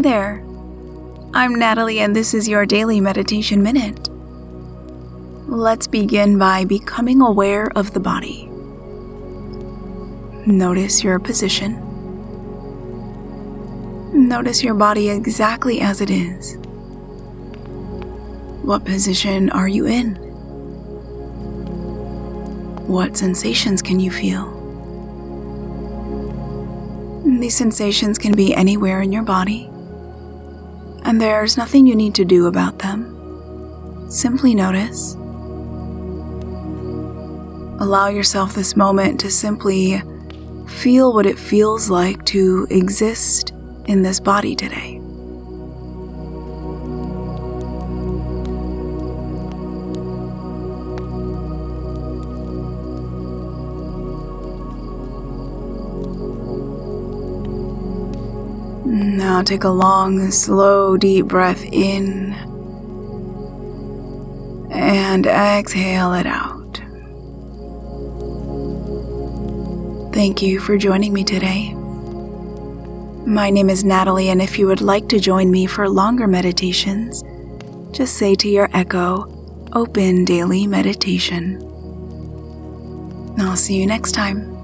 there. I'm Natalie, and this is your daily meditation minute. Let's begin by becoming aware of the body. Notice your position. Notice your body exactly as it is. What position are you in? What sensations can you feel? These sensations can be anywhere in your body, and there's nothing you need to do about them. Simply notice. Allow yourself this moment to simply feel what it feels like to exist in this body today. Now take a long, slow, deep breath in and exhale it out. Thank you for joining me today. My name is Natalie, and if you would like to join me for longer meditations, just say to your echo, Open Daily Meditation. I'll see you next time.